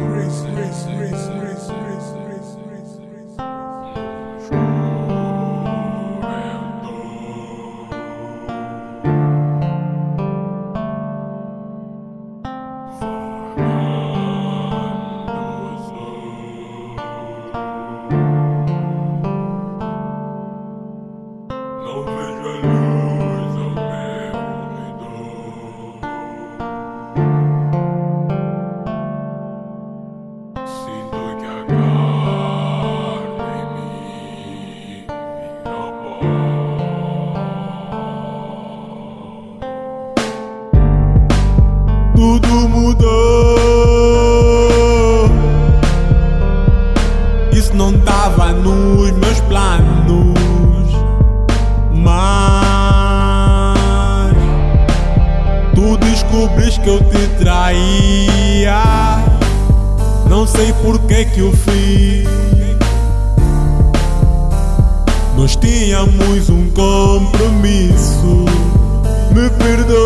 Race, race, race, race, race. Tudo mudou. Isso não tava nos meus planos, mas tu descobris que eu te traía. Não sei por que que eu fiz. Nós tínhamos um compromisso. Me perdoa.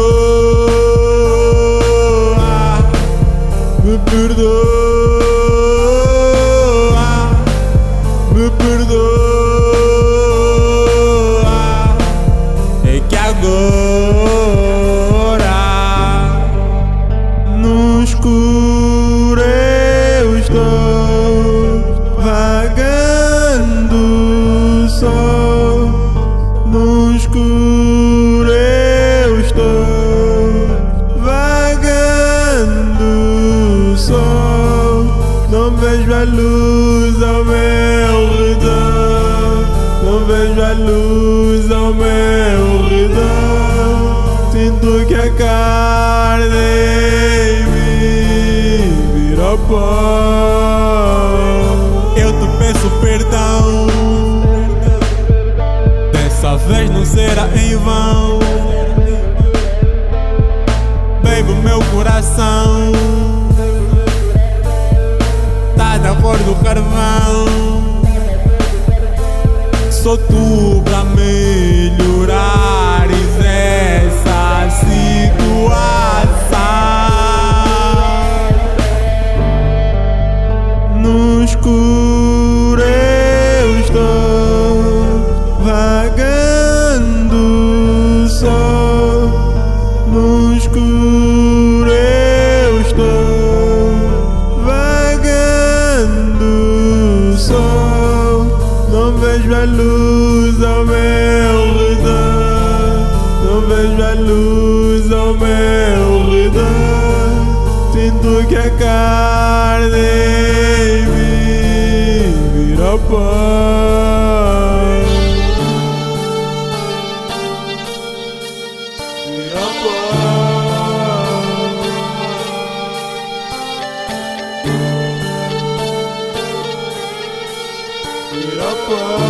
Vejo a luz ao meu redor. Sinto que a carne em mim virou pó. Eu te peço perdão. Dessa vez não será em vão. Baby, meu coração cor do carvão. Sou tu pra melhorar luz ao meu redor. Não vejo a luz ao meu redor. Sinto que a carne em mim virou pão. Virou pão.